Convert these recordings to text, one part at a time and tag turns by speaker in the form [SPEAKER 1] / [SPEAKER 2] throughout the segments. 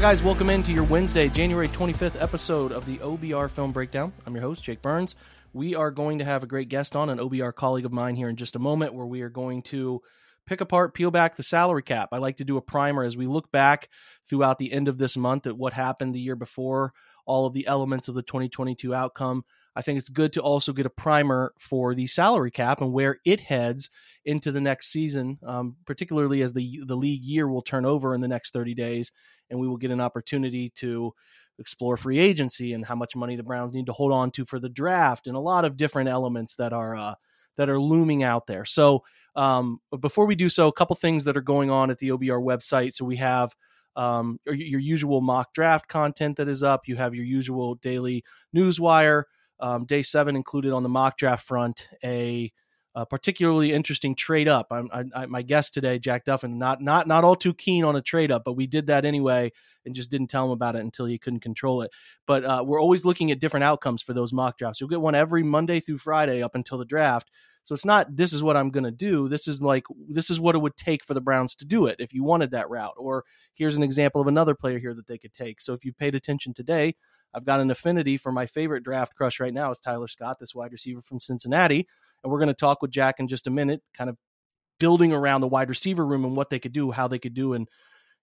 [SPEAKER 1] Hi, guys. Welcome into your Wednesday, January 25th episode of the OBR Film Breakdown. I'm your host, Jake Burns. We are going to have a great guest on, an OBR colleague of mine here in just a moment, where we are going to pick apart, peel back the salary cap. I like to do a primer as we look back throughout the end of this month at what happened the year before, all of the elements of the 2022 outcome. I think it's good to also get a primer for the salary cap and where it heads into the next season, um, particularly as the the league year will turn over in the next 30 days, and we will get an opportunity to explore free agency and how much money the Browns need to hold on to for the draft, and a lot of different elements that are uh, that are looming out there. So, um, before we do so, a couple things that are going on at the OBR website. So we have um, your usual mock draft content that is up. You have your usual daily newswire. Um, day seven included on the mock draft front a a particularly interesting trade up. I, I, my guest today, Jack Duffin, not not not all too keen on a trade up, but we did that anyway and just didn't tell him about it until he couldn't control it. But uh, we're always looking at different outcomes for those mock drafts. You'll get one every Monday through Friday up until the draft. So it's not this is what I'm going to do. This is like this is what it would take for the Browns to do it if you wanted that route. Or here's an example of another player here that they could take. So if you paid attention today, I've got an affinity for my favorite draft crush right now is Tyler Scott, this wide receiver from Cincinnati. And we're going to talk with Jack in just a minute, kind of building around the wide receiver room and what they could do, how they could do, and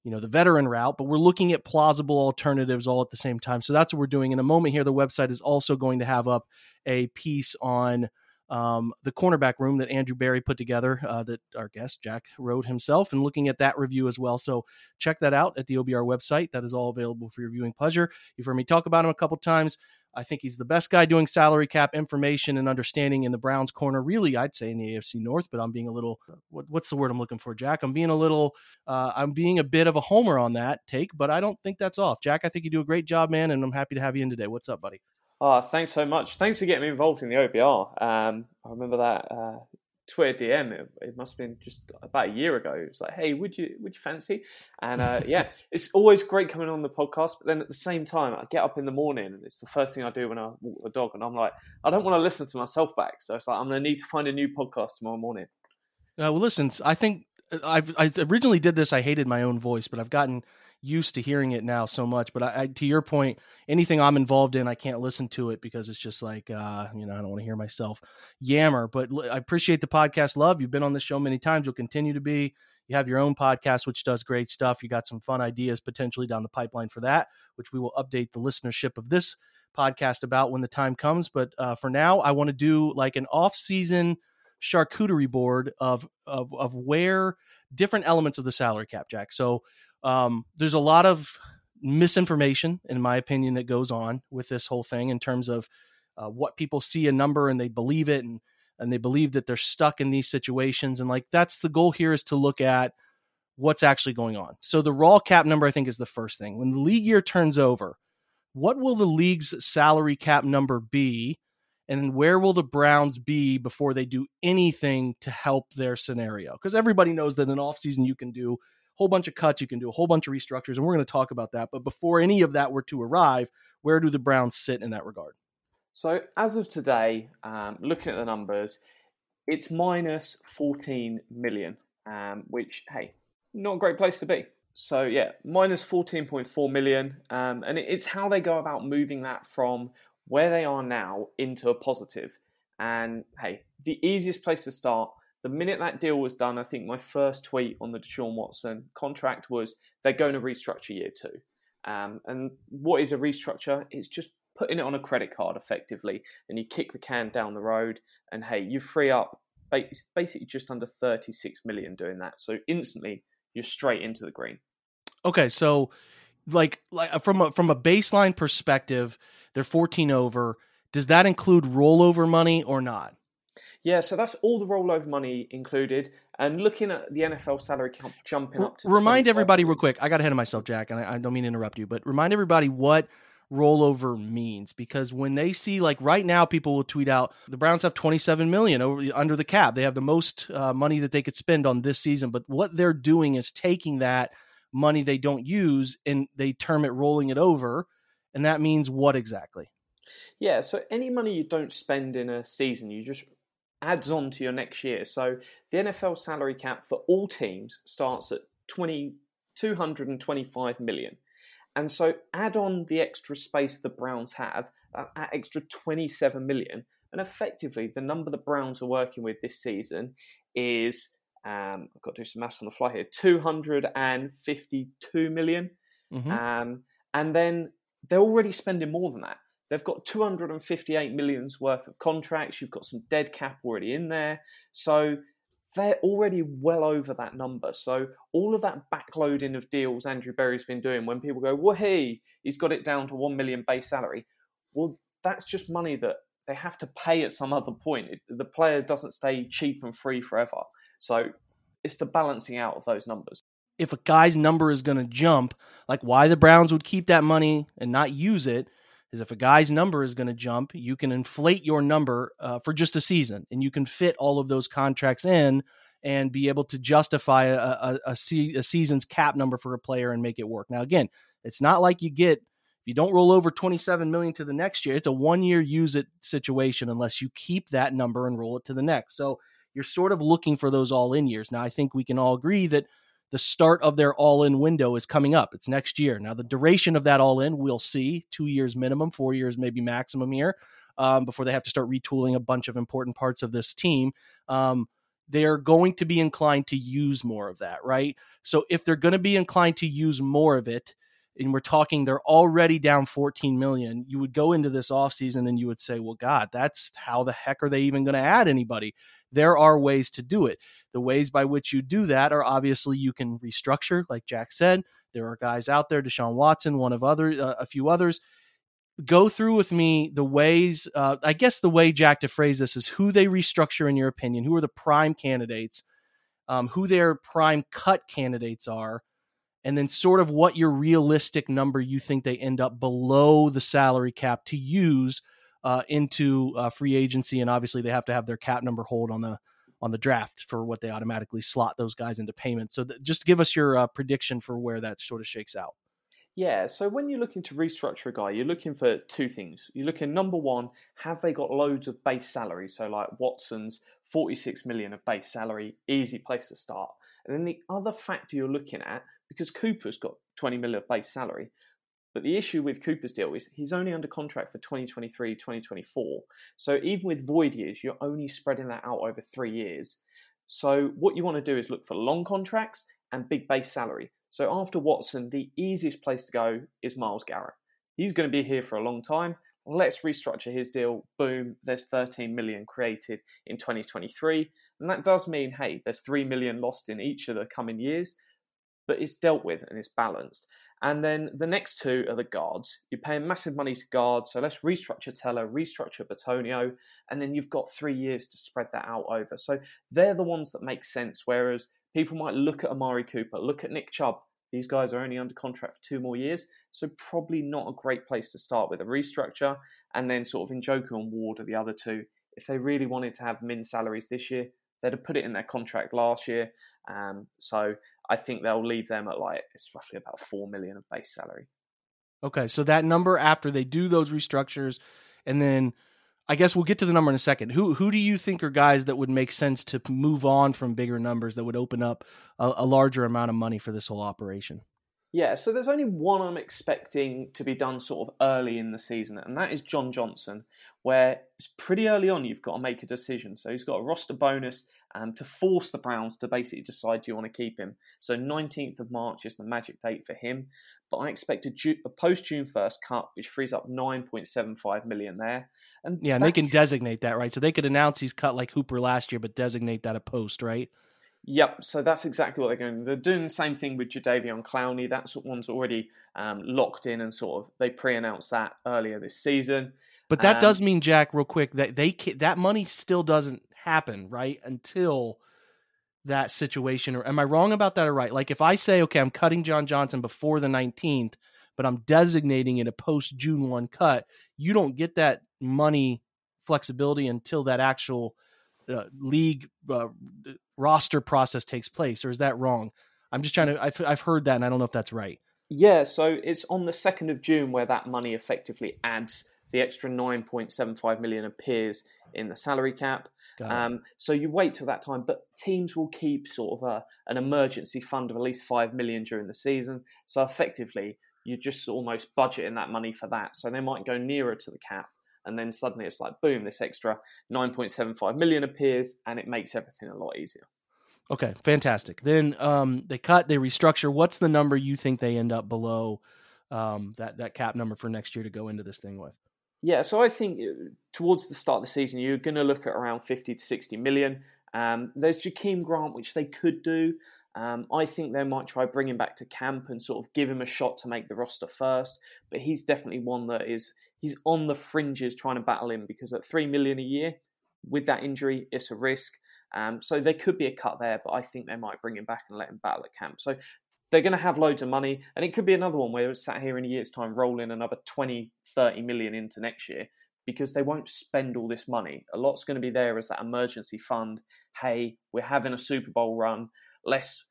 [SPEAKER 1] you know the veteran route. But we're looking at plausible alternatives all at the same time. So that's what we're doing. In a moment here, the website is also going to have up a piece on um, the cornerback room that Andrew Berry put together, uh, that our guest Jack wrote himself, and looking at that review as well. So check that out at the OBR website. That is all available for your viewing pleasure. You've heard me talk about him a couple times. I think he's the best guy doing salary cap information and understanding in the Browns corner. Really, I'd say in the AFC North, but I'm being a little what, what's the word I'm looking for, Jack? I'm being a little uh, I'm being a bit of a homer on that take, but I don't think that's off. Jack, I think you do a great job, man, and I'm happy to have you in today. What's up, buddy?
[SPEAKER 2] Oh, thanks so much. Thanks for getting me involved in the OBR. Um, I remember that uh, Twitter DM. It, it, must have been just about a year ago. It was like, "Hey, would you would you fancy?" And uh, yeah, it's always great coming on the podcast. But then at the same time, I get up in the morning and it's the first thing I do when I walk the dog, and I'm like, I don't want to listen to myself back. So it's like I'm going to need to find a new podcast tomorrow morning.
[SPEAKER 1] Uh, well, listen, I think uh, I've, I originally did this. I hated my own voice, but I've gotten used to hearing it now so much. But I, I, to your point, anything I'm involved in, I can't listen to it because it's just like, uh, you know, I don't want to hear myself yammer. But I appreciate the podcast love. You've been on the show many times. You'll continue to be. You have your own podcast, which does great stuff. You got some fun ideas potentially down the pipeline for that, which we will update the listenership of this podcast about when the time comes. But uh, for now, I want to do like an off-season charcuterie board of, of of where different elements of the salary cap, Jack. So um, there's a lot of misinformation, in my opinion, that goes on with this whole thing in terms of uh, what people see a number and they believe it and and they believe that they're stuck in these situations and like that's the goal here is to look at what's actually going on. So the raw cap number I think is the first thing. When the league year turns over, what will the league's salary cap number be And where will the Browns be before they do anything to help their scenario? Because everybody knows that in offseason you can do whole bunch of cuts, you can do a whole bunch of restructures, and we're going to talk about that. But before any of that were to arrive, where do the Browns sit in that regard?
[SPEAKER 2] So, as of today, um, looking at the numbers, it's minus 14 million, um, which, hey, not a great place to be. So, yeah, minus 14.4 million. Um, and it's how they go about moving that from where they are now into a positive. And hey, the easiest place to start, the minute that deal was done, I think my first tweet on the Deshaun Watson contract was they're going to restructure year two. Um, and what is a restructure? It's just putting it on a credit card effectively, and you kick the can down the road, and hey, you free up basically just under 36 million doing that. So instantly, you're straight into the green.
[SPEAKER 1] Okay, so like like from a from a baseline perspective, they're 14 over. Does that include rollover money or not?
[SPEAKER 2] Yeah, so that's all the rollover money included. And looking at the NFL salary cap jumping up to
[SPEAKER 1] remind everybody real quick. I got ahead of myself, Jack, and I, I don't mean to interrupt you, but remind everybody what rollover means because when they see like right now people will tweet out the browns have 27 million over under the cap they have the most uh, money that they could spend on this season but what they're doing is taking that money they don't use and they term it rolling it over and that means what exactly
[SPEAKER 2] yeah so any money you don't spend in a season you just adds on to your next year so the nfl salary cap for all teams starts at 20 225 million and so add on the extra space the Browns have, uh, at extra 27 million, and effectively the number the Browns are working with this season is um, I've got to do some maths on the fly here 252 million. Mm-hmm. Um, and then they're already spending more than that. They've got 258 millions worth of contracts. You've got some dead cap already in there. So they're already well over that number. So all of that backloading of deals Andrew Berry's been doing, when people go, "Well, hey, he's got it down to one million base salary," well, that's just money that they have to pay at some other point. The player doesn't stay cheap and free forever. So it's the balancing out of those numbers.
[SPEAKER 1] If a guy's number is going to jump, like why the Browns would keep that money and not use it is if a guy's number is going to jump, you can inflate your number uh, for just a season, and you can fit all of those contracts in and be able to justify a, a, a, a season's cap number for a player and make it work. Now, again, it's not like you get if you don't roll over 27 million to the next year, it's a one year use it situation unless you keep that number and roll it to the next. So you're sort of looking for those all in years. Now, I think we can all agree that the start of their all in window is coming up. It's next year. Now, the duration of that all in, we'll see two years minimum, four years maybe maximum here um, before they have to start retooling a bunch of important parts of this team. Um, they're going to be inclined to use more of that, right? So if they're going to be inclined to use more of it, and we're talking they're already down 14 million, you would go into this offseason and you would say, well, God, that's how the heck are they even going to add anybody? There are ways to do it. The ways by which you do that are obviously you can restructure, like Jack said. There are guys out there, Deshaun Watson, one of other, uh, a few others. Go through with me the ways. Uh, I guess the way Jack to phrase this is who they restructure in your opinion. Who are the prime candidates? Um, who their prime cut candidates are, and then sort of what your realistic number you think they end up below the salary cap to use uh, into uh, free agency, and obviously they have to have their cap number hold on the on the draft for what they automatically slot those guys into payment. So th- just give us your uh, prediction for where that sort of shakes out.
[SPEAKER 2] Yeah, so when you're looking to restructure a guy, you're looking for two things. You're looking number one, have they got loads of base salary? So like Watson's 46 million of base salary, easy place to start. And then the other factor you're looking at, because Cooper's got 20 million of base salary, but the issue with Cooper's deal is he's only under contract for 2023, 2024. So even with void years, you're only spreading that out over three years. So what you want to do is look for long contracts and big base salary. So after Watson, the easiest place to go is Myles Garrett. He's going to be here for a long time. Let's restructure his deal. Boom, there's 13 million created in 2023. And that does mean, hey, there's 3 million lost in each of the coming years, but it's dealt with and it's balanced. And then the next two are the guards. You're paying massive money to guards, so let's restructure Teller, restructure Bitonio, and then you've got three years to spread that out over. So they're the ones that make sense. Whereas people might look at Amari Cooper, look at Nick Chubb, These guys are only under contract for two more years, so probably not a great place to start with a restructure. And then sort of Njoku and Ward are the other two. If they really wanted to have min salaries this year, they'd have put it in their contract last year. Um, so I think they'll leave them at like it's roughly about four million of base salary.
[SPEAKER 1] Okay, so that number after they do those restructures, and then I guess we'll get to the number in a second. Who who do you think are guys that would make sense to move on from bigger numbers that would open up a, a larger amount of money for this whole operation?
[SPEAKER 2] Yeah, so there's only one I'm expecting to be done sort of early in the season, and that is John Johnson, where it's pretty early on you've got to make a decision. So he's got a roster bonus um, to force the Browns to basically decide do you want to keep him. So 19th of March is the magic date for him, but I expect a, Ju- a post June 1st cut, which frees up 9.75 million there.
[SPEAKER 1] And yeah, and they can designate that, right? So they could announce he's cut like Hooper last year, but designate that a post, right?
[SPEAKER 2] Yep, so that's exactly what they're going. They're doing the same thing with Jadeveon Clowney. That's one's already um, locked in, and sort of they pre-announced that earlier this season.
[SPEAKER 1] But that um, does mean, Jack, real quick, that they that money still doesn't happen right until that situation. Or am I wrong about that or right? Like if I say, okay, I'm cutting John Johnson before the 19th, but I'm designating it a post June one cut, you don't get that money flexibility until that actual uh, league uh, roster process takes place, or is that wrong? I'm just trying to. I've, I've heard that, and I don't know if that's right.
[SPEAKER 2] Yeah, so it's on the second of June where that money effectively adds the extra 9.75 million appears in the salary cap. Um, so you wait till that time, but teams will keep sort of a, an emergency fund of at least five million during the season. So effectively, you're just almost budgeting that money for that. So they might go nearer to the cap and then suddenly it's like boom this extra 9.75 million appears and it makes everything a lot easier
[SPEAKER 1] okay fantastic then um, they cut they restructure what's the number you think they end up below um, that that cap number for next year to go into this thing with
[SPEAKER 2] yeah so i think uh, towards the start of the season you're going to look at around 50 to 60 million um, there's Jakeem Grant, which they could do. Um, I think they might try bring him back to camp and sort of give him a shot to make the roster first. But he's definitely one that is he's on the fringes trying to battle in because at three million a year with that injury, it's a risk. Um, so there could be a cut there, but I think they might bring him back and let him battle at camp. So they're going to have loads of money, and it could be another one where it's sat here in a year's time, rolling another 20, 30 million into next year because they won't spend all this money. A lot's going to be there as that emergency fund. Hey, we're having a Super Bowl run. Let's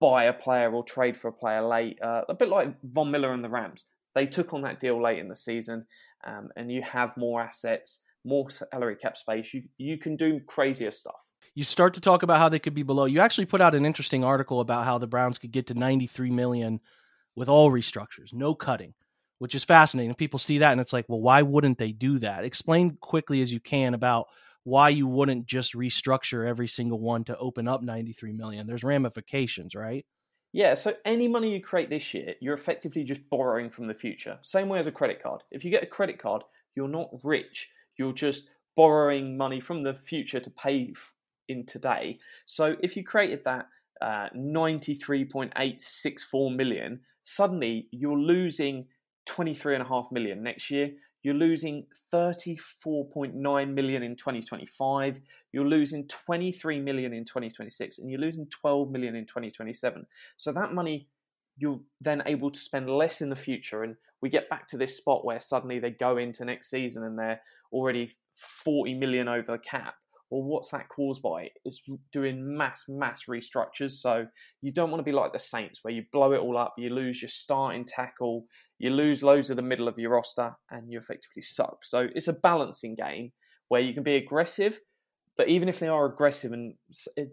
[SPEAKER 2] buy a player or trade for a player late. Uh, a bit like Von Miller and the Rams. They took on that deal late in the season um, and you have more assets, more salary cap space, you you can do crazier stuff.
[SPEAKER 1] You start to talk about how they could be below. You actually put out an interesting article about how the Browns could get to 93 million with all restructures, no cutting, which is fascinating. People see that and it's like, well, why wouldn't they do that? Explain quickly as you can about why you wouldn't just restructure every single one to open up 93 million. There's ramifications, right?
[SPEAKER 2] Yeah, so any money you create this year, you're effectively just borrowing from the future. Same way as a credit card. If you get a credit card, you're not rich. You're just borrowing money from the future to pay in today. So if you created that uh, 93.864 million, suddenly you're losing 23.5 million next year. You're losing 34.9 million in 2025. You're losing 23 million in 2026, and you're losing 12 million in 2027. So that money you're then able to spend less in the future. And we get back to this spot where suddenly they go into next season and they're already 40 million over the cap. Well, what's that caused by? It's doing mass, mass restructures. So you don't want to be like the Saints where you blow it all up, you lose your starting tackle, you lose loads of the middle of your roster, and you effectively suck. So it's a balancing game where you can be aggressive, but even if they are aggressive and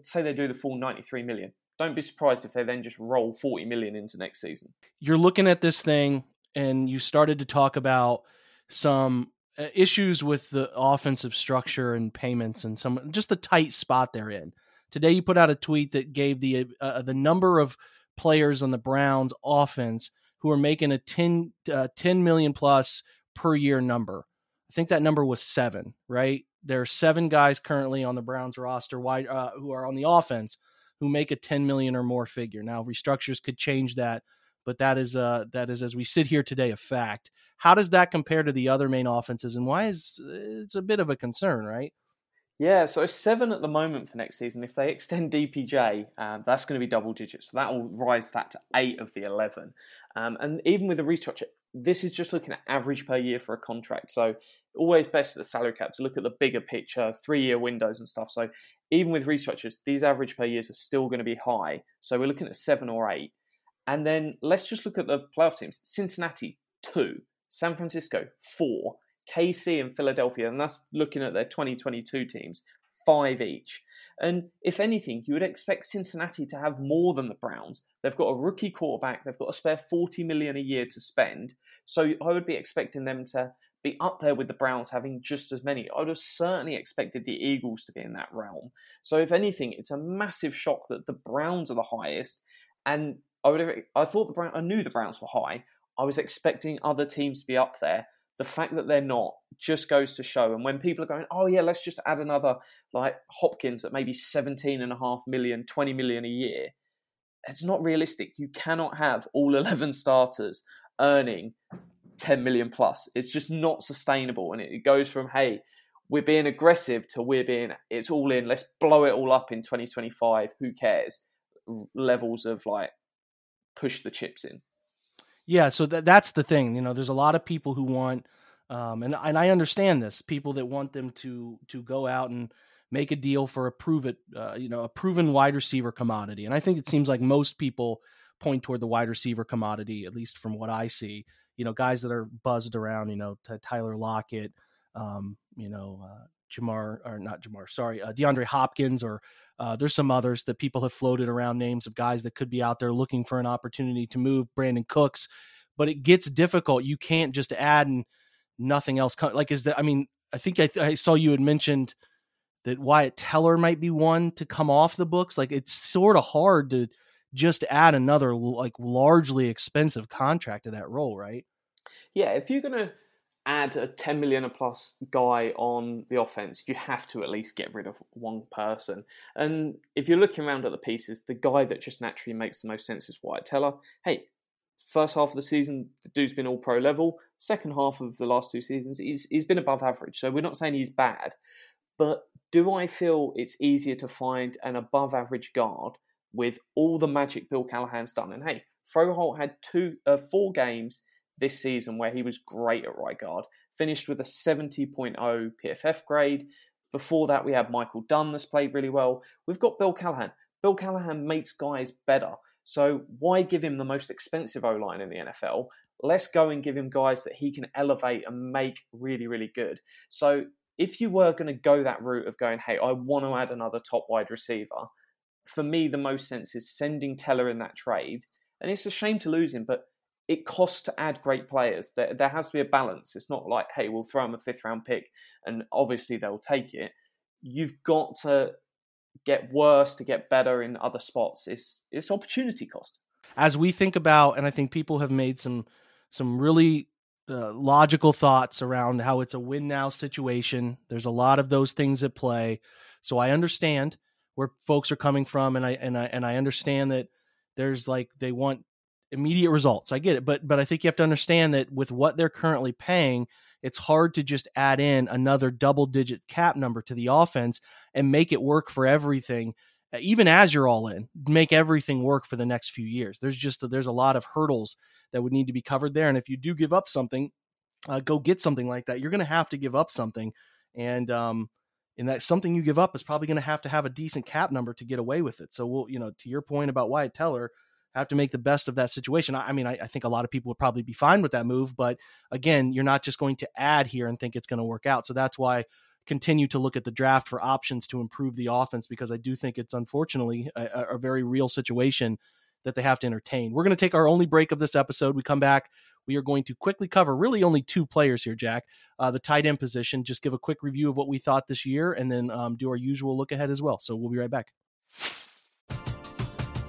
[SPEAKER 2] say they do the full 93 million, don't be surprised if they then just roll 40 million into next season.
[SPEAKER 1] You're looking at this thing and you started to talk about some issues with the offensive structure and payments and some just the tight spot they're in. Today you put out a tweet that gave the uh, the number of players on the Browns offense who are making a 10, uh, 10 million plus per year number. I think that number was seven, right? There are seven guys currently on the Browns roster wide, uh, who are on the offense who make a 10 million or more figure. Now restructures could change that, but that is uh that is as we sit here today a fact. How does that compare to the other main offenses and why is it's a bit of a concern, right?
[SPEAKER 2] Yeah, so seven at the moment for next season. If they extend DPJ, um, that's going to be double digits. So that will rise that to eight of the 11. Um, and even with the restructure, this is just looking at average per year for a contract. So always best at the salary cap to look at the bigger picture, three year windows and stuff. So even with restructures, these average per years are still going to be high. So we're looking at seven or eight. And then let's just look at the playoff teams Cincinnati, two, San Francisco, four, KC and Philadelphia, and that's looking at their 2022 teams, five each. And if anything, you would expect Cincinnati to have more than the Browns. They've got a rookie quarterback, they've got a spare 40 million a year to spend. So I would be expecting them to be up there with the Browns having just as many. I would have certainly expected the Eagles to be in that realm. So if anything, it's a massive shock that the Browns are the highest. And I would have, I thought the Browns, I knew the Browns were high. I was expecting other teams to be up there the fact that they're not just goes to show. And when people are going, oh, yeah, let's just add another like Hopkins at maybe 17 and a half million, 20 million a year, it's not realistic. You cannot have all 11 starters earning 10 million plus. It's just not sustainable. And it goes from, hey, we're being aggressive to we're being, it's all in, let's blow it all up in 2025. Who cares? Levels of like push the chips in.
[SPEAKER 1] Yeah, so that that's the thing. You know, there's a lot of people who want, um, and and I understand this. People that want them to to go out and make a deal for a prove it, uh, you know, a proven wide receiver commodity. And I think it seems like most people point toward the wide receiver commodity, at least from what I see. You know, guys that are buzzed around. You know, Tyler Lockett. Um, you know, uh, Jamar or not Jamar, sorry, uh, DeAndre Hopkins, or uh, there's some others that people have floated around names of guys that could be out there looking for an opportunity to move. Brandin Cooks, but it gets difficult. You can't just add and nothing else. Like is that? I mean, I think I, I saw you had mentioned that Wyatt Teller might be one to come off the books. Like it's sort of hard to just add another like largely expensive contract to that role, right?
[SPEAKER 2] Yeah, if you're gonna add a 10 million plus guy on the offense, you have to at least get rid of one person. And if you're looking around at the pieces, the guy that just naturally makes the most sense is Wyatt Teller. Hey, first half of the season, the dude's been all pro level. Second half of the last two seasons, he's, he's been above average. So we're not saying he's bad. But do I feel it's easier to find an above average guard with all the magic Bill Callahan's done? And hey, Froholdt had two, uh, four games this season where he was great at right guard, finished with a 70.0 PFF grade. Before that, we had Michael Dunn that's played really well. We've got Bill Callahan. Bill Callahan makes guys better. So why give him the most expensive O line in the NFL? Let's go and give him guys that he can elevate and make really, really good. So if you were going to go that route of going, hey, I want to add another top wide receiver, for me, the most sense is sending Teller in that trade. And it's a shame to lose him, but it costs to add great players. There, there has to be a balance. It's not like, hey, we'll throw them a fifth round pick and obviously they'll take it. You've got to get worse to get better in other spots. It's it's opportunity cost.
[SPEAKER 1] As we think about, and I think people have made some some really uh, logical thoughts around how it's a win now situation. There's a lot of those things at play. So I understand where folks are coming from, and I and I and I understand that there's like they want immediate results. I get it, but but I think you have to understand that with what they're currently paying, it's hard to just add in another double digit cap number to the offense and make it work for everything even as you're all in make everything work for the next few years there's just a, there's a lot of hurdles that would need to be covered there and if you do give up something uh, go get something like that you're going to have to give up something and um and that something you give up is probably going to have to have a decent cap number to get away with it so we'll you know to your point about Wyatt Teller have to make the best of that situation. I, I mean, I, I, think a lot of people would probably be fine with that move, but again, you're not just going to add here and think it's going to work out. So that's why continue to look at the draft for options to improve the offense because I do think it's unfortunately a, a very real situation that they have to entertain. We're going to take our only break of this episode. We come back. We are going to quickly cover really only two players here, Jack. Uh, the tight end position. Just give a quick review of what we thought this year, and then um, do our usual look ahead as well. So we'll be right back.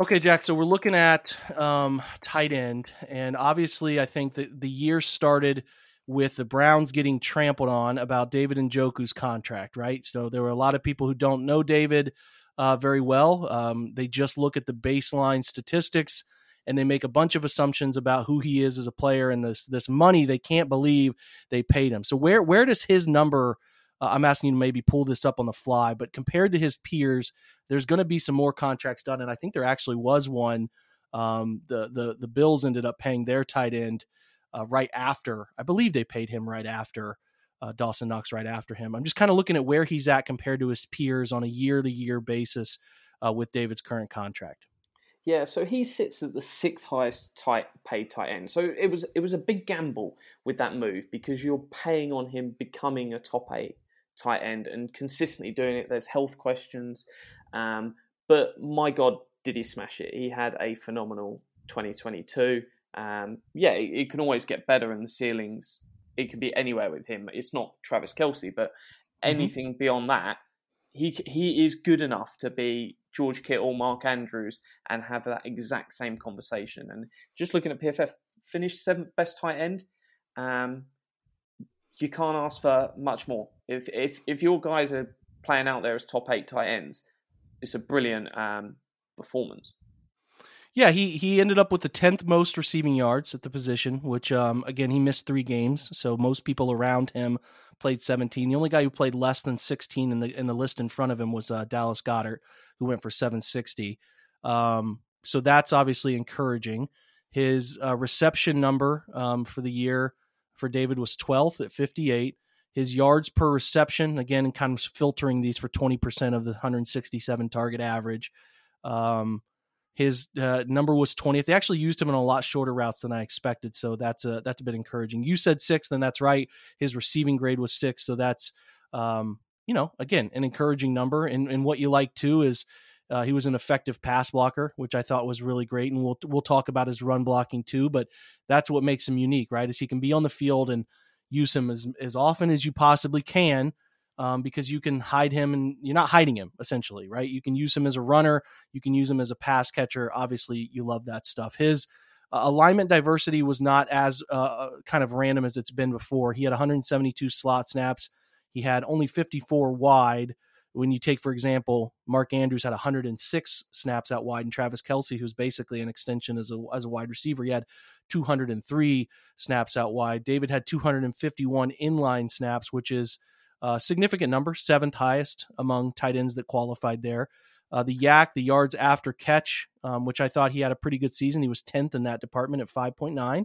[SPEAKER 1] Okay, Jack. So we're looking at um, tight end, and obviously, I think that the year started with the Browns getting trampled on about David Njoku's contract, right? So there were a lot of people who don't know David uh, very well. Um, they just look at the baseline statistics and they make a bunch of assumptions about who he is as a player and this this money they can't believe they paid him. So where where does his number? Uh, I'm asking you to maybe pull this up on the fly, but compared to his peers, there's going to be some more contracts done, and I think there actually was one. Um, the the the Bills ended up paying their tight end uh, right after. I believe they paid him right after uh, Dawson Knox right after him. I'm just kind of looking at where he's at compared to his peers on a year to year basis uh, with David's current contract.
[SPEAKER 2] Yeah, so he sits at the sixth highest tight paid tight end. So it was it was a big gamble with that move because you're paying on him becoming a top eight tight end and consistently doing it. There's health questions, um, but my God, did he smash it? He had a phenomenal 2022. Um, yeah, it, it, can always get better, and the ceilings it can be anywhere with him. It's not Travis Kelce, but mm-hmm. anything mm-hmm. beyond that, he he is good enough to be George Kittle, Mark Andrews, and have that exact same conversation. And just looking at PFF, finished seventh best tight end. Um, you can't ask for much more. If if if your guys are playing out there as top eight tight ends, it's a brilliant um, performance.
[SPEAKER 1] Yeah, he he ended up with the tenth most receiving yards at the position, which um, again he missed three games, so most people around him played 17. The only guy who played less than 16 in the in the list in front of him was uh, Dallas Goedert, who went for 760. Um, so that's obviously encouraging. His uh, reception number um, for the year for David was 12th at 58. His yards per reception, again, kind of filtering these for 20% of the 167 target average. Um, his uh, number was 20th. They actually used him in a lot shorter routes than I expected, so that's a that's a bit encouraging. You said sixth, and that's right. His receiving grade was six, so that's um, you know again an encouraging number. And and what you like too is uh, he was an effective pass blocker, which I thought was really great. And we'll we'll talk about his run blocking too, but that's what makes him unique, right? Is he can be on the field and use him as as often as you possibly can. Um, because you can hide him and you're not hiding him essentially, right? You can use him as a runner, you can use him as a pass catcher. Obviously, you love that stuff. His uh, alignment diversity was not as uh, uh kind of random as it's been before. He had 172 slot snaps. He had only 54 wide, when you take, for example, Mark Andrews had 106 snaps out wide, and Travis Kelce, who's basically an extension as a as a wide receiver, he had 203 snaps out wide. David had 251 inline snaps, which is a significant number, seventh highest among tight ends that qualified there. Uh, the YAC, the yards after catch, um, which I thought he had a pretty good season. He was 10th in that department at 5.9.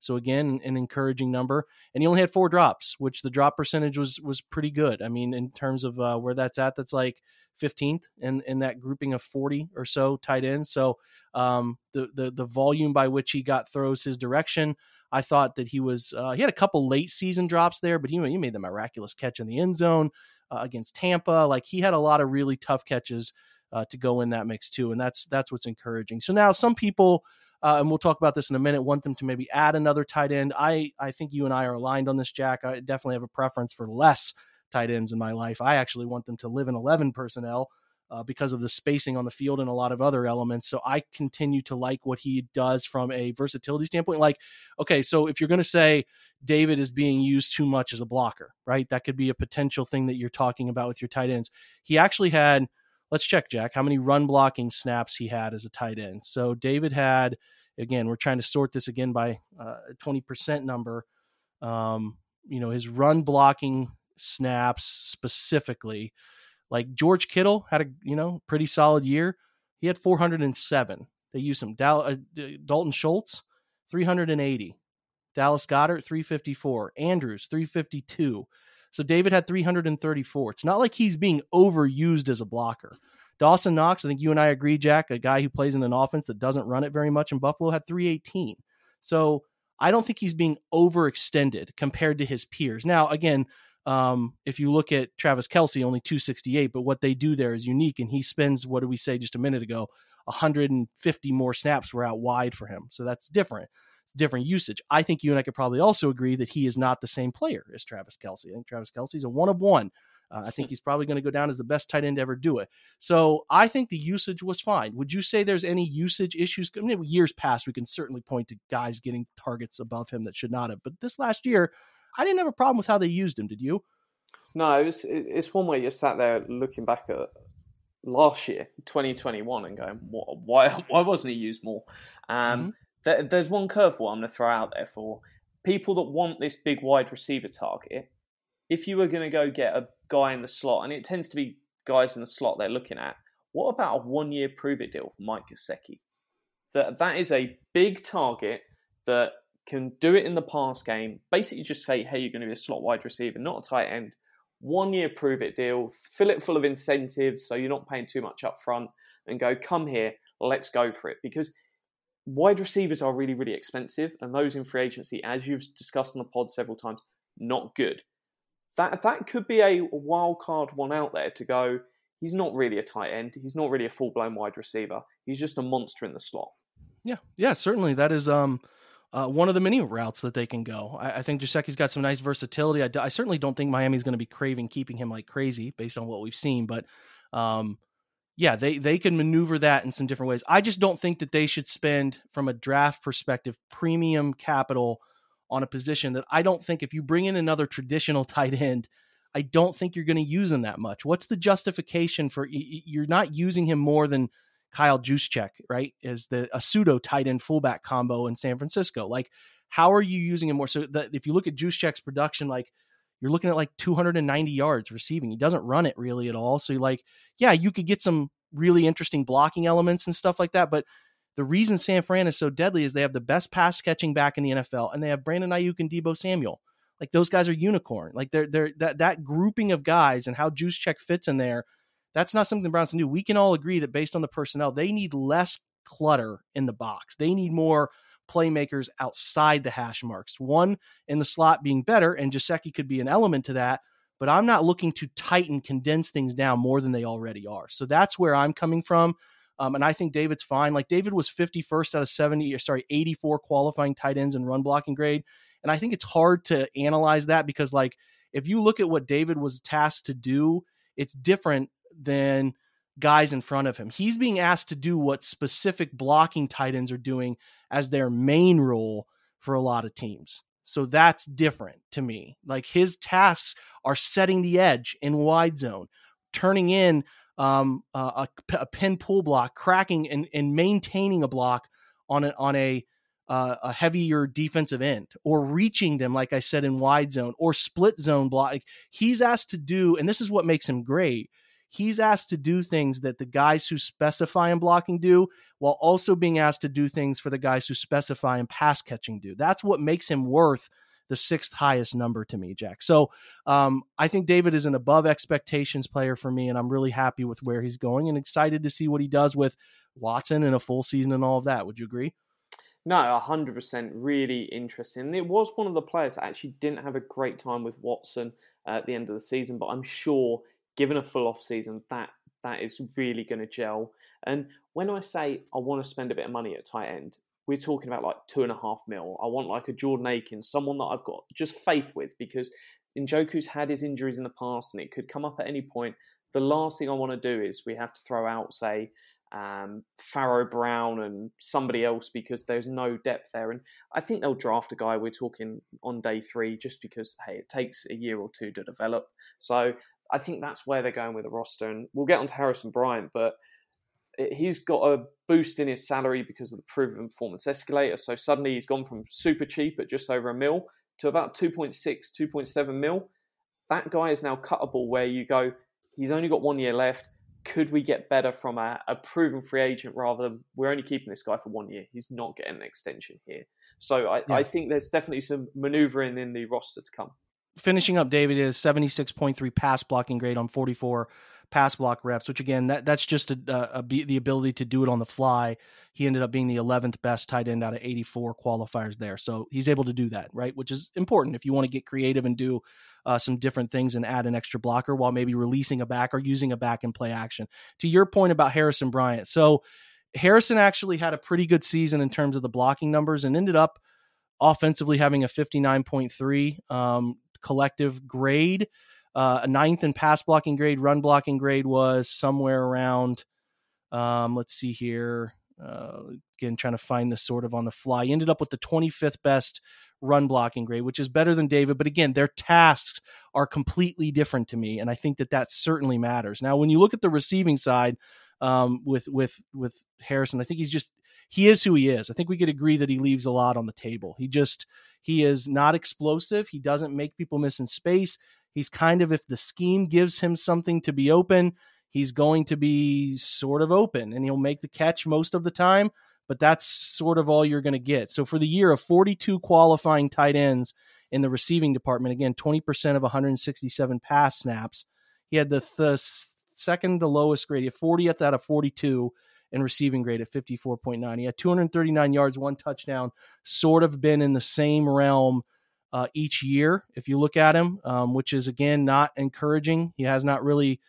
[SPEAKER 1] So again, an encouraging number. And he only had four drops, which the drop percentage was was pretty good. I mean, in terms of uh, where that's at, that's like 15th in, in that grouping of 40 or so tight ends. So um, the, the the volume by which he got throws his direction, I thought that he was uh, he had a couple late season drops there, but he, he made the miraculous catch in the end zone uh, against Tampa. Like he had a lot of really tough catches uh, to go in that mix too, and that's that's what's encouraging. So now some people uh, and we'll talk about this in a minute. Want them to maybe add another tight end. I I think you and I are aligned on this, Jack. I definitely have a preference for less tight ends in my life. I actually want them to live in eleven personnel. uh, because of the spacing on the field and a lot of other elements. So I continue to like what he does from a versatility standpoint. Like, okay, so if you're going to say David is being used too much as a blocker, right? That could be a potential thing that you're talking about with your tight ends. He actually had, let's check, Jack, how many run blocking snaps he had as a tight end. So David had, again, we're trying to sort this again by uh, 20% number. Um, you know, his run blocking snaps specifically like George Kittle had a you know pretty solid year. He had 407. They used him. Dal- uh, Dalton Schultz 380. Dallas Goedert 354. Andrews 352. So David had 334. It's not like he's being overused as a blocker. Dawson Knox, I think you and I agree, Jack, a guy who plays in an offense that doesn't run it very much in Buffalo, had 318. So I don't think he's being overextended compared to his peers. Now, again, um, if you look at Travis Kelce, only 268, but what they do there is unique. And he spends, what did we say just a minute ago? 150 more snaps were out wide for him. So that's different. It's different usage. I think you and I could probably also agree that he is not the same player as Travis Kelce. I think Travis Kelce is a one of one. Uh, I think he's probably going to go down as the best tight end to ever do it. So I think the usage was fine. Would you say there's any usage issues? I mean, years past, we can certainly point to guys getting targets above him that should not have. But this last year, I didn't have a problem with how they used him. Did you?
[SPEAKER 2] No, it's it's one where you sat there looking back at last year, 2021, and going, why why wasn't he used more? Um, mm-hmm. there's one curveball I'm going to throw out there for people that want this big wide receiver target. If you were going to go get a guy in the slot, and it tends to be guys in the slot they're looking at, what about a one year prove it deal for Mike Gesicki? That that is a big target that can do it in the pass game. Basically, just say, hey, you're going to be a slot wide receiver, not a tight end. One year prove it deal, fill it full of incentives so you're not paying too much up front, and go, come here, let's go for it. Because wide receivers are really, really expensive, and those in free agency, as you've discussed on the pod several times, not good. That that could be a wild card one out there to go. He's not really a tight end. He's not really a full blown wide receiver. He's just a monster in the slot.
[SPEAKER 1] Yeah, yeah, certainly. That is um uh, one of the many routes that they can go. I, I think Gesicki's got some nice versatility. I, I certainly don't think Miami's going to be craving keeping him like crazy based on what we've seen, but um, yeah, they they can maneuver that in some different ways. I just don't think that they should spend, from a draft perspective, premium capital on a position that I don't think if you bring in another traditional tight end, I don't think you're going to use him that much. What's the justification for you're not using him more than Kyle Juszczyk, right? Is the a pseudo tight end fullback combo in San Francisco. Like, how are you using him more? So the, if you look at Juszczyk's production, like you're looking at like 290 yards receiving. He doesn't run it really at all. So you're like, yeah, you could get some really interesting blocking elements and stuff like that. But the reason San Fran is so deadly is they have the best pass catching back in the NFL, and they have Brandon Aiyuk and Deebo Samuel. Like those guys are unicorn. Like they're they're that that grouping of guys and how Juszczyk fits in there that's not something the Browns can do. We can all agree that based on the personnel, they need less clutter in the box. They need more playmakers outside the hash marks. One in the slot being better, and Gesicki could be an element to that. But I'm not looking to tighten, condense things down more than they already are. So that's where I'm coming from. Um, and I think David's fine. Like David was 51st out of 70, or sorry, 84 qualifying tight ends and run blocking grade. And I think it's hard to analyze that because, like, if you look at what David was tasked to do, it's different than guys in front of him. He's being asked to do what specific blocking tight ends are doing as their main role for a lot of teams. So that's different to me. Like his tasks are setting the edge in wide zone, turning in um, a, a pin pull block, cracking and, and maintaining a block on a, on a uh, a heavier defensive end or reaching them, like I said, in wide zone or split zone block. He's asked to do, and this is what makes him great he's asked to do things that the guys who specify in blocking do while also being asked to do things for the guys who specify in pass catching do. That's what makes him worth the sixth highest number to me, Jack. So um, I think David is an above expectations player for me, and I'm really happy with where he's going and excited to see what he does with Watson in a full season and all of that. Would you agree?
[SPEAKER 2] No, 100% really interesting. It was one of the players that actually didn't have a great time with Watson at the end of the season, but I'm sure given a full off season, that that is really going to gel. And when I say I want to spend a bit of money at tight end, we're talking about like two and a half mil. I want like a Jordan Akins, someone that I've got just faith with because Njoku's had his injuries in the past and it could come up at any point. the last thing I want to do is we have to throw out, say, um, Pharaoh Brown and somebody else because there's no depth there. And I think they'll draft a guy we're talking on day three just because, hey, it takes a year or two to develop. So I think that's where they're going with the roster. And we'll get on to Harrison Bryant, but he's got a boost in his salary because of the proven performance escalator. So suddenly he's gone from super cheap at just over a mil to about 2.6, 2.7 mil. That guy is now cuttable where you go, he's only got one year left could we get better from a, a, proven free agent rather than we're only keeping this guy for one year? He's not getting an extension here. So I, yeah. I think there's definitely some maneuvering in the roster to come.
[SPEAKER 1] Finishing up, David is 76.3 pass blocking grade on 44 pass block reps, which again, that that's just a, a, a, the ability to do it on the fly. He ended up being the 11th best tight end out of 84 qualifiers there. So he's able to do that, right? Which is important if you want to get creative and do uh, some different things and add an extra blocker while maybe releasing a back or using a back in play action. To your point about Harrison Bryant. So Harrison actually had a pretty good season in terms of the blocking numbers and ended up offensively having a 59.3 um, collective grade. Uh, a ninth in pass blocking grade, run blocking grade was somewhere around, um, let's see here. Uh, again, trying to find this sort of on the fly. He ended up with the 25th best run blocking grade, which is better than David. But again, their tasks are completely different to me, and I think that that certainly matters. Now, when you look at the receiving side um, with with with Harrison, I think he's just he is who he is. I think we could agree that he leaves a lot on the table. He just he is not explosive. He doesn't make people miss in space. He's kind of, if the scheme gives him something to be open, he's going to be sort of open and he'll make the catch most of the time, but that's sort of all you're going to get. So for the year of 42 qualifying tight ends in the receiving department, again, 20% of 167 pass snaps, he had the, the second to lowest grade, He had 40th out of 42 in receiving grade at 54.9. He had 239 yards, one touchdown, sort of been in the same realm uh, each year, if you look at him, um, which is again not encouraging. He has not really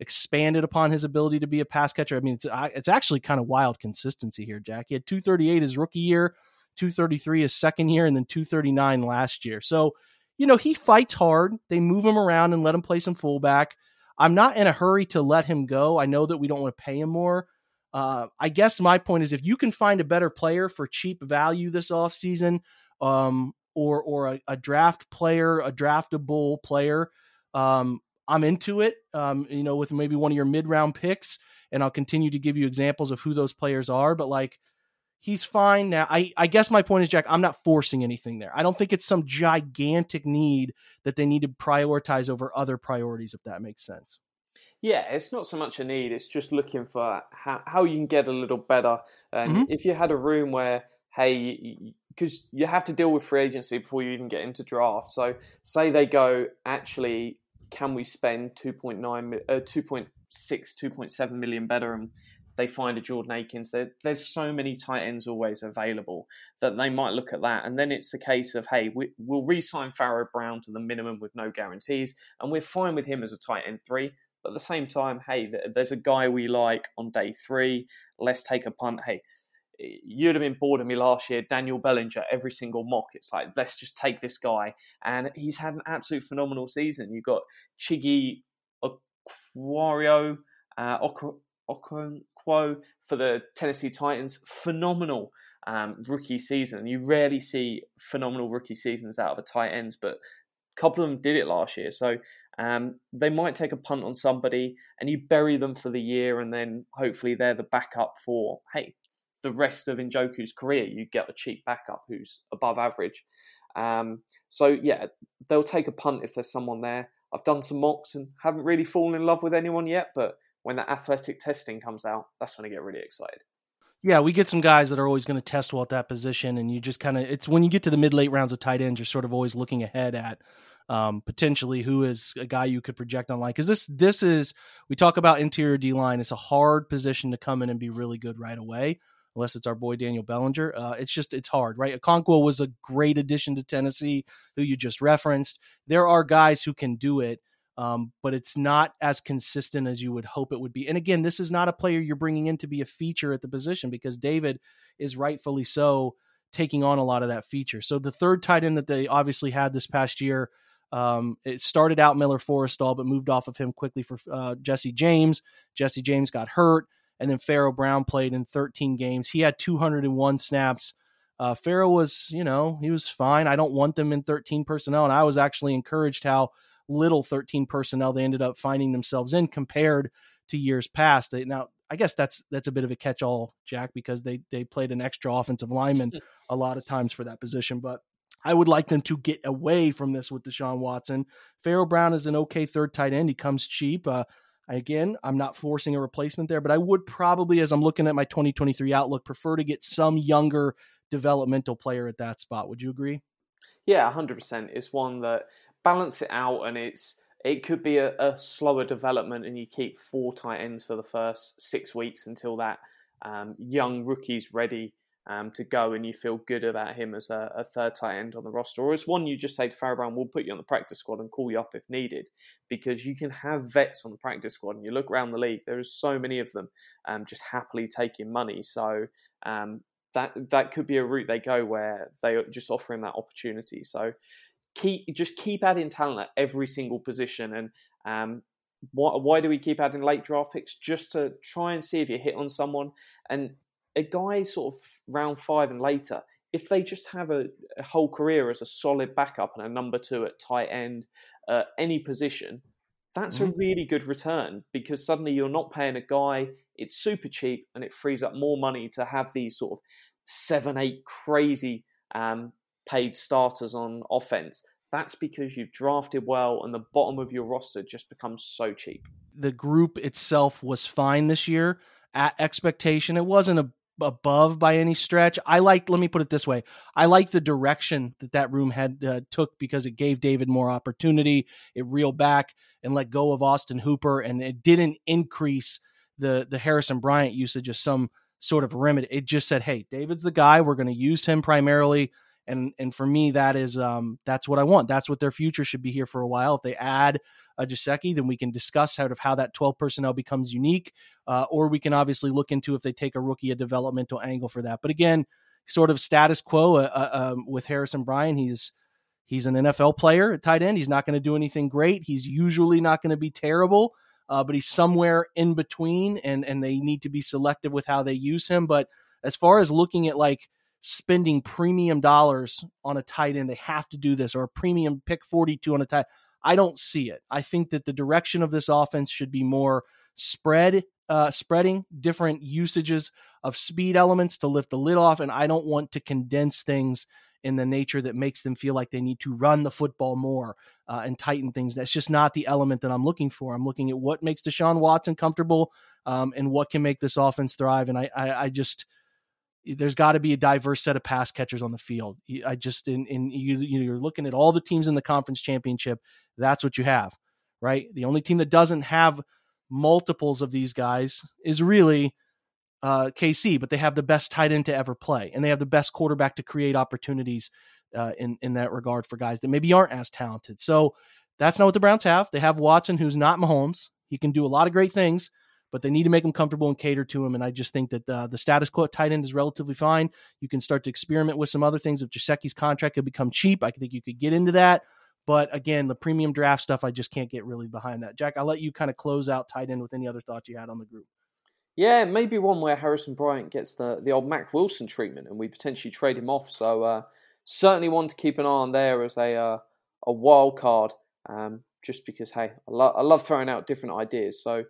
[SPEAKER 1] expanded upon his ability to be a pass catcher. I mean, it's it's actually kind of wild consistency here, Jack. He had 238 his rookie year, 233 his second year, and then 239 last year. So, you know, he fights hard. They move him around and let him play some fullback. I'm not in a hurry to let him go. I know that we don't want to pay him more. Uh, I guess my point is if you can find a better player for cheap value this offseason, um, or or a, a draft player, a draftable player, um, I'm into it. Um, you know, with maybe one of your mid round picks, and I'll continue to give you examples of who those players are. But like, he's fine now. I I guess my point is, Jack, I'm not forcing anything there. I don't think it's some gigantic need that they need to prioritize over other priorities. If that makes sense.
[SPEAKER 2] Yeah, it's not so much a need. It's just looking for how, how you can get a little better. And mm-hmm. if you had a room where, hey, because you have to deal with free agency before you even get into draft. So say they go, actually, can we spend 2.9, uh, 2.6, 2.7 million better and they find a Jordan Akins. There, there's so many tight ends always available that they might look at that. And then it's a case of, hey, we, will re sign Pharaoh Brown to the minimum with no guarantees. And we're fine with him as a tight end three. But at the same time, hey, there's a guy we like on day three. Let's take a punt. Hey, you'd have been bored of me last year, Daniel Bellinger, every single mock. It's like, let's just take this guy. And he's had an absolute phenomenal season. You've got Chiggy Aquario, uh, Okonkwo for the Tennessee Titans. Phenomenal um, rookie season. You rarely see phenomenal rookie seasons out of the tight ends, but a couple of them did it last year. So um, they might take a punt on somebody and you bury them for the year, and then hopefully they're the backup for, hey, the rest of Njoku's career, you get a cheap backup who's above average. Um, so yeah, they'll take a punt if there's someone there. I've done some mocks and haven't really fallen in love with anyone yet, but when the athletic testing comes out, that's when I get really excited.
[SPEAKER 1] Yeah, we get some guys that are always going to test well at that position, and you just kind of it's when you get to the mid late rounds of tight ends, you're sort of always looking ahead at um, potentially who is a guy you could project online because this this is we talk about interior D line. It's a hard position to come in and be really good right away unless it's our boy Daniel Bellinger. Uh, it's just it's hard, right? Okonkwo was a great addition to Tennessee, who you just referenced. There are guys who can do it, um, but it's not as consistent as you would hope it would be. And again, this is not a player you're bringing in to be a feature at the position because David is rightfully so taking on a lot of that feature. So the third tight end that they obviously had this past year Um, it started out Miller Forristall, but moved off of him quickly for uh, Jesse James. Jesse James got hurt, and then Pharaoh Brown played in 13 games. He had 201 snaps. Uh, Pharaoh was, you know, he was fine. I don't want them in 13 personnel, and I was actually encouraged how little 13 personnel they ended up finding themselves in compared to years past. Now, I guess that's that's a bit of a catch-all, Jack, because they they played an extra offensive lineman a lot of times for that position. But I would like them to get away from this with Deshaun Watson. Pharaoh Brown is an okay third tight end. He comes cheap. Uh, again, I'm not forcing a replacement there, but I would probably, as I'm looking at my 2023 outlook, prefer to get some younger developmental player at that spot. Would you agree?
[SPEAKER 2] Yeah, 100%. It's one that balance it out and it's it could be a, a, slower development and you keep four tight ends for the first six weeks until that um, young rookie's ready um, to go and you feel good about him as a, a, third tight end on the roster. Or it's one you just say to Pharaoh Brown, we'll put you on the practice squad and call you up if needed because you can have vets on the practice squad and you look around the league, there are so many of them um, just happily taking money. So um, that that could be a route they go where they just offer him that opportunity. So keep just keep adding talent at every single position. And um, why, why do we keep adding late draft picks? Just to try and see if you hit on someone. And a guy sort of round five and later, if they just have a, a whole career as a solid backup and a number two at tight end, uh, any position, that's mm-hmm. a really good return because suddenly you're not paying a guy. It's super cheap and it frees up more money to have these sort of seven, eight crazy um, paid starters on offense, that's because you've drafted well and the bottom of your roster just becomes so cheap.
[SPEAKER 1] The group itself was fine this year at expectation. It wasn't a, above by any stretch. I like, let me put it this way I like the direction that that room had uh, took because it gave David more opportunity. It reeled back and let go of Austin Hooper, and it didn't increase the the Harrison Bryant usage of some sort of remedy. It just said, "Hey, David's the guy. We're going to use him primarily." And and for me that is um that's what I want. That's what their future should be here for a while. If they add a Gesicki, then we can discuss how of how that 12 personnel becomes unique, uh, or we can obviously look into if they take a rookie a developmental angle for that. But again, sort of status quo uh, uh, um, with Harrison Bryant. He's he's an NFL player at tight end. He's not going to do anything great. He's usually not going to be terrible, uh, but he's somewhere in between, and and they need to be selective with how they use him. But as far as looking at like spending premium dollars on a tight end. They have to do this or a premium pick 42 on a tight. I don't see it. I think that the direction of this offense should be more spread, uh, spreading different usages of speed elements to lift the lid off. And I don't want to condense things in the nature that makes them feel like they need to run the football more uh, and tighten things. That's just not the element that I'm looking for. I'm looking at what makes Deshaun Watson comfortable um, and what can make this offense thrive. And I, I, I just – there's got to be a diverse set of pass catchers on the field. I just in in you you're looking at all the teams in the conference championship. That's what you have, right? The only team that doesn't have multiples of these guys is really uh, KC, but they have the best tight end to ever play, and they have the best quarterback to create opportunities uh, in in that regard for guys that maybe aren't as talented. So that's not what the Browns have. They have Watson, who's not Mahomes. He can do a lot of great things, but they need to make them comfortable and cater to him. And I just think that uh, the status quo tight end is relatively fine. You can start to experiment with some other things. If Gesicki's contract could become cheap, I think you could get into that. But again, the premium draft stuff, I just can't get really behind that. Jack, I'll let you kind of close out tight end with any other thoughts you had on the group.
[SPEAKER 2] Yeah, maybe one where Harrison Bryant gets the, the old Mack Wilson treatment and we potentially trade him off. So uh, certainly one to keep an eye on there as a uh, a wild card. Um, just because, hey, I, lo- I love throwing out different ideas. So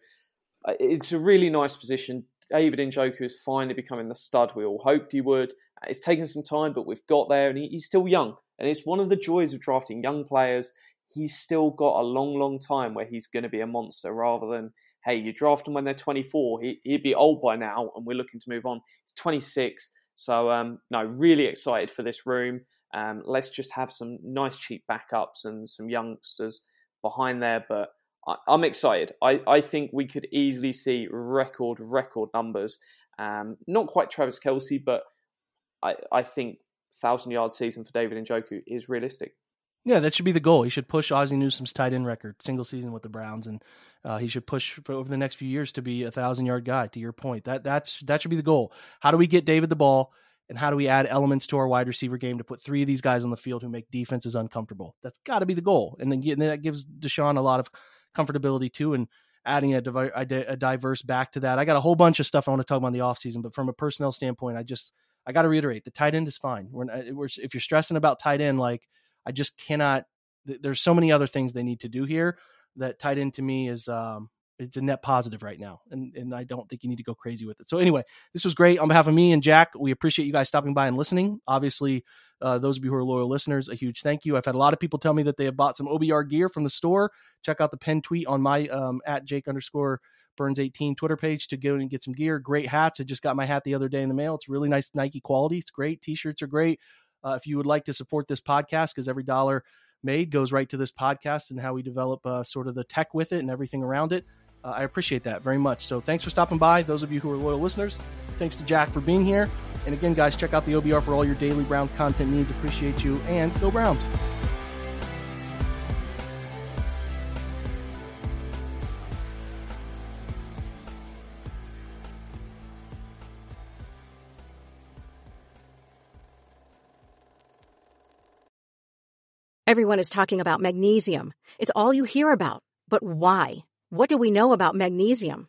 [SPEAKER 2] it's a really nice position. David Njoku is finally becoming the stud we all hoped he would. Uh, it's taken some time, but we've got there, and he's still young. And it's one of the joys of drafting young players. He's still got a long, long time where he's going to be a monster rather than, hey, you draft him when they're 24. He, would be old by now, and we're looking to move on. He's 26. So, um, no, really excited for this room. Um, let's just have some nice, cheap backups and some youngsters behind there. But I, am excited. I, I think we could easily see record, record numbers. Um, not quite Travis Kelce, but I, I think thousand yard season for David Njoku is realistic.
[SPEAKER 1] Yeah, that should be the goal. He should push Ozzie Newsome's tight end record, single season with the Browns, and uh, he should push over the next few years to be a thousand yard guy. To your point, that that's that should be the goal. How do we get David the ball? And how do we add elements to our wide receiver game to put three of these guys on the field who make defenses uncomfortable? That's got to be the goal. And then that gives Deshaun a lot of comfortability too. And adding a, a, diverse back to that. I got a whole bunch of stuff I want to talk about in the offseason, but from a personnel standpoint, I just, I got to reiterate the tight end is fine. We're, we're, if you're stressing about tight end, like I just cannot, there's so many other things they need to do here that tight end to me is, um, it's a net positive right now, and and I don't think you need to go crazy with it. So anyway, this was great on behalf of me and Jack. We appreciate you guys stopping by and listening. Obviously, uh, those of you who are loyal listeners, a huge thank you. I've had a lot of people tell me that they have bought some OBR gear from the store. Check out the pen tweet on my um, at Jake underscore Burns 18 Twitter page to go and get some gear. Great hats. I just got my hat the other day in the mail. It's really nice Nike quality. It's great. T-shirts are great. Uh, if you would like to support this podcast, because every dollar made goes right to this podcast and how we develop uh, sort of the tech with it and everything around it. Uh, I appreciate that very much. So thanks for stopping by. Those of you who are loyal listeners, thanks to Jack for being here. And again, guys, check out the OBR for all your daily Browns content needs. Appreciate you and go Browns.
[SPEAKER 3] Everyone is talking about magnesium. It's all you hear about. But why? What do we know about magnesium?